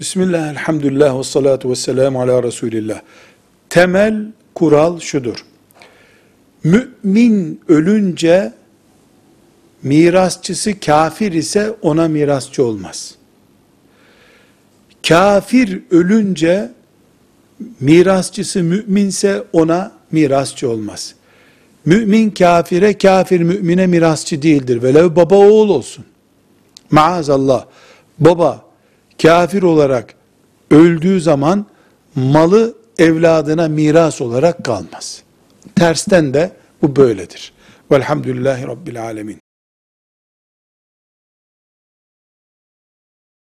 Bismillah, elhamdülillah ve salatu ve selamu ala Resulillah. Temel kural şudur. Mümin ölünce mirasçısı kafir ise ona mirasçı olmaz. Kafir ölünce mirasçısı müminse ona mirasçı olmaz. Mümin kafire, kafir mümine mirasçı değildir. Velev baba oğul olsun. Maazallah. Baba kafir olarak öldüğü zaman malı evladına miras olarak kalmaz. Tersten de bu böyledir. Velhamdülillahi Rabbil Alemin.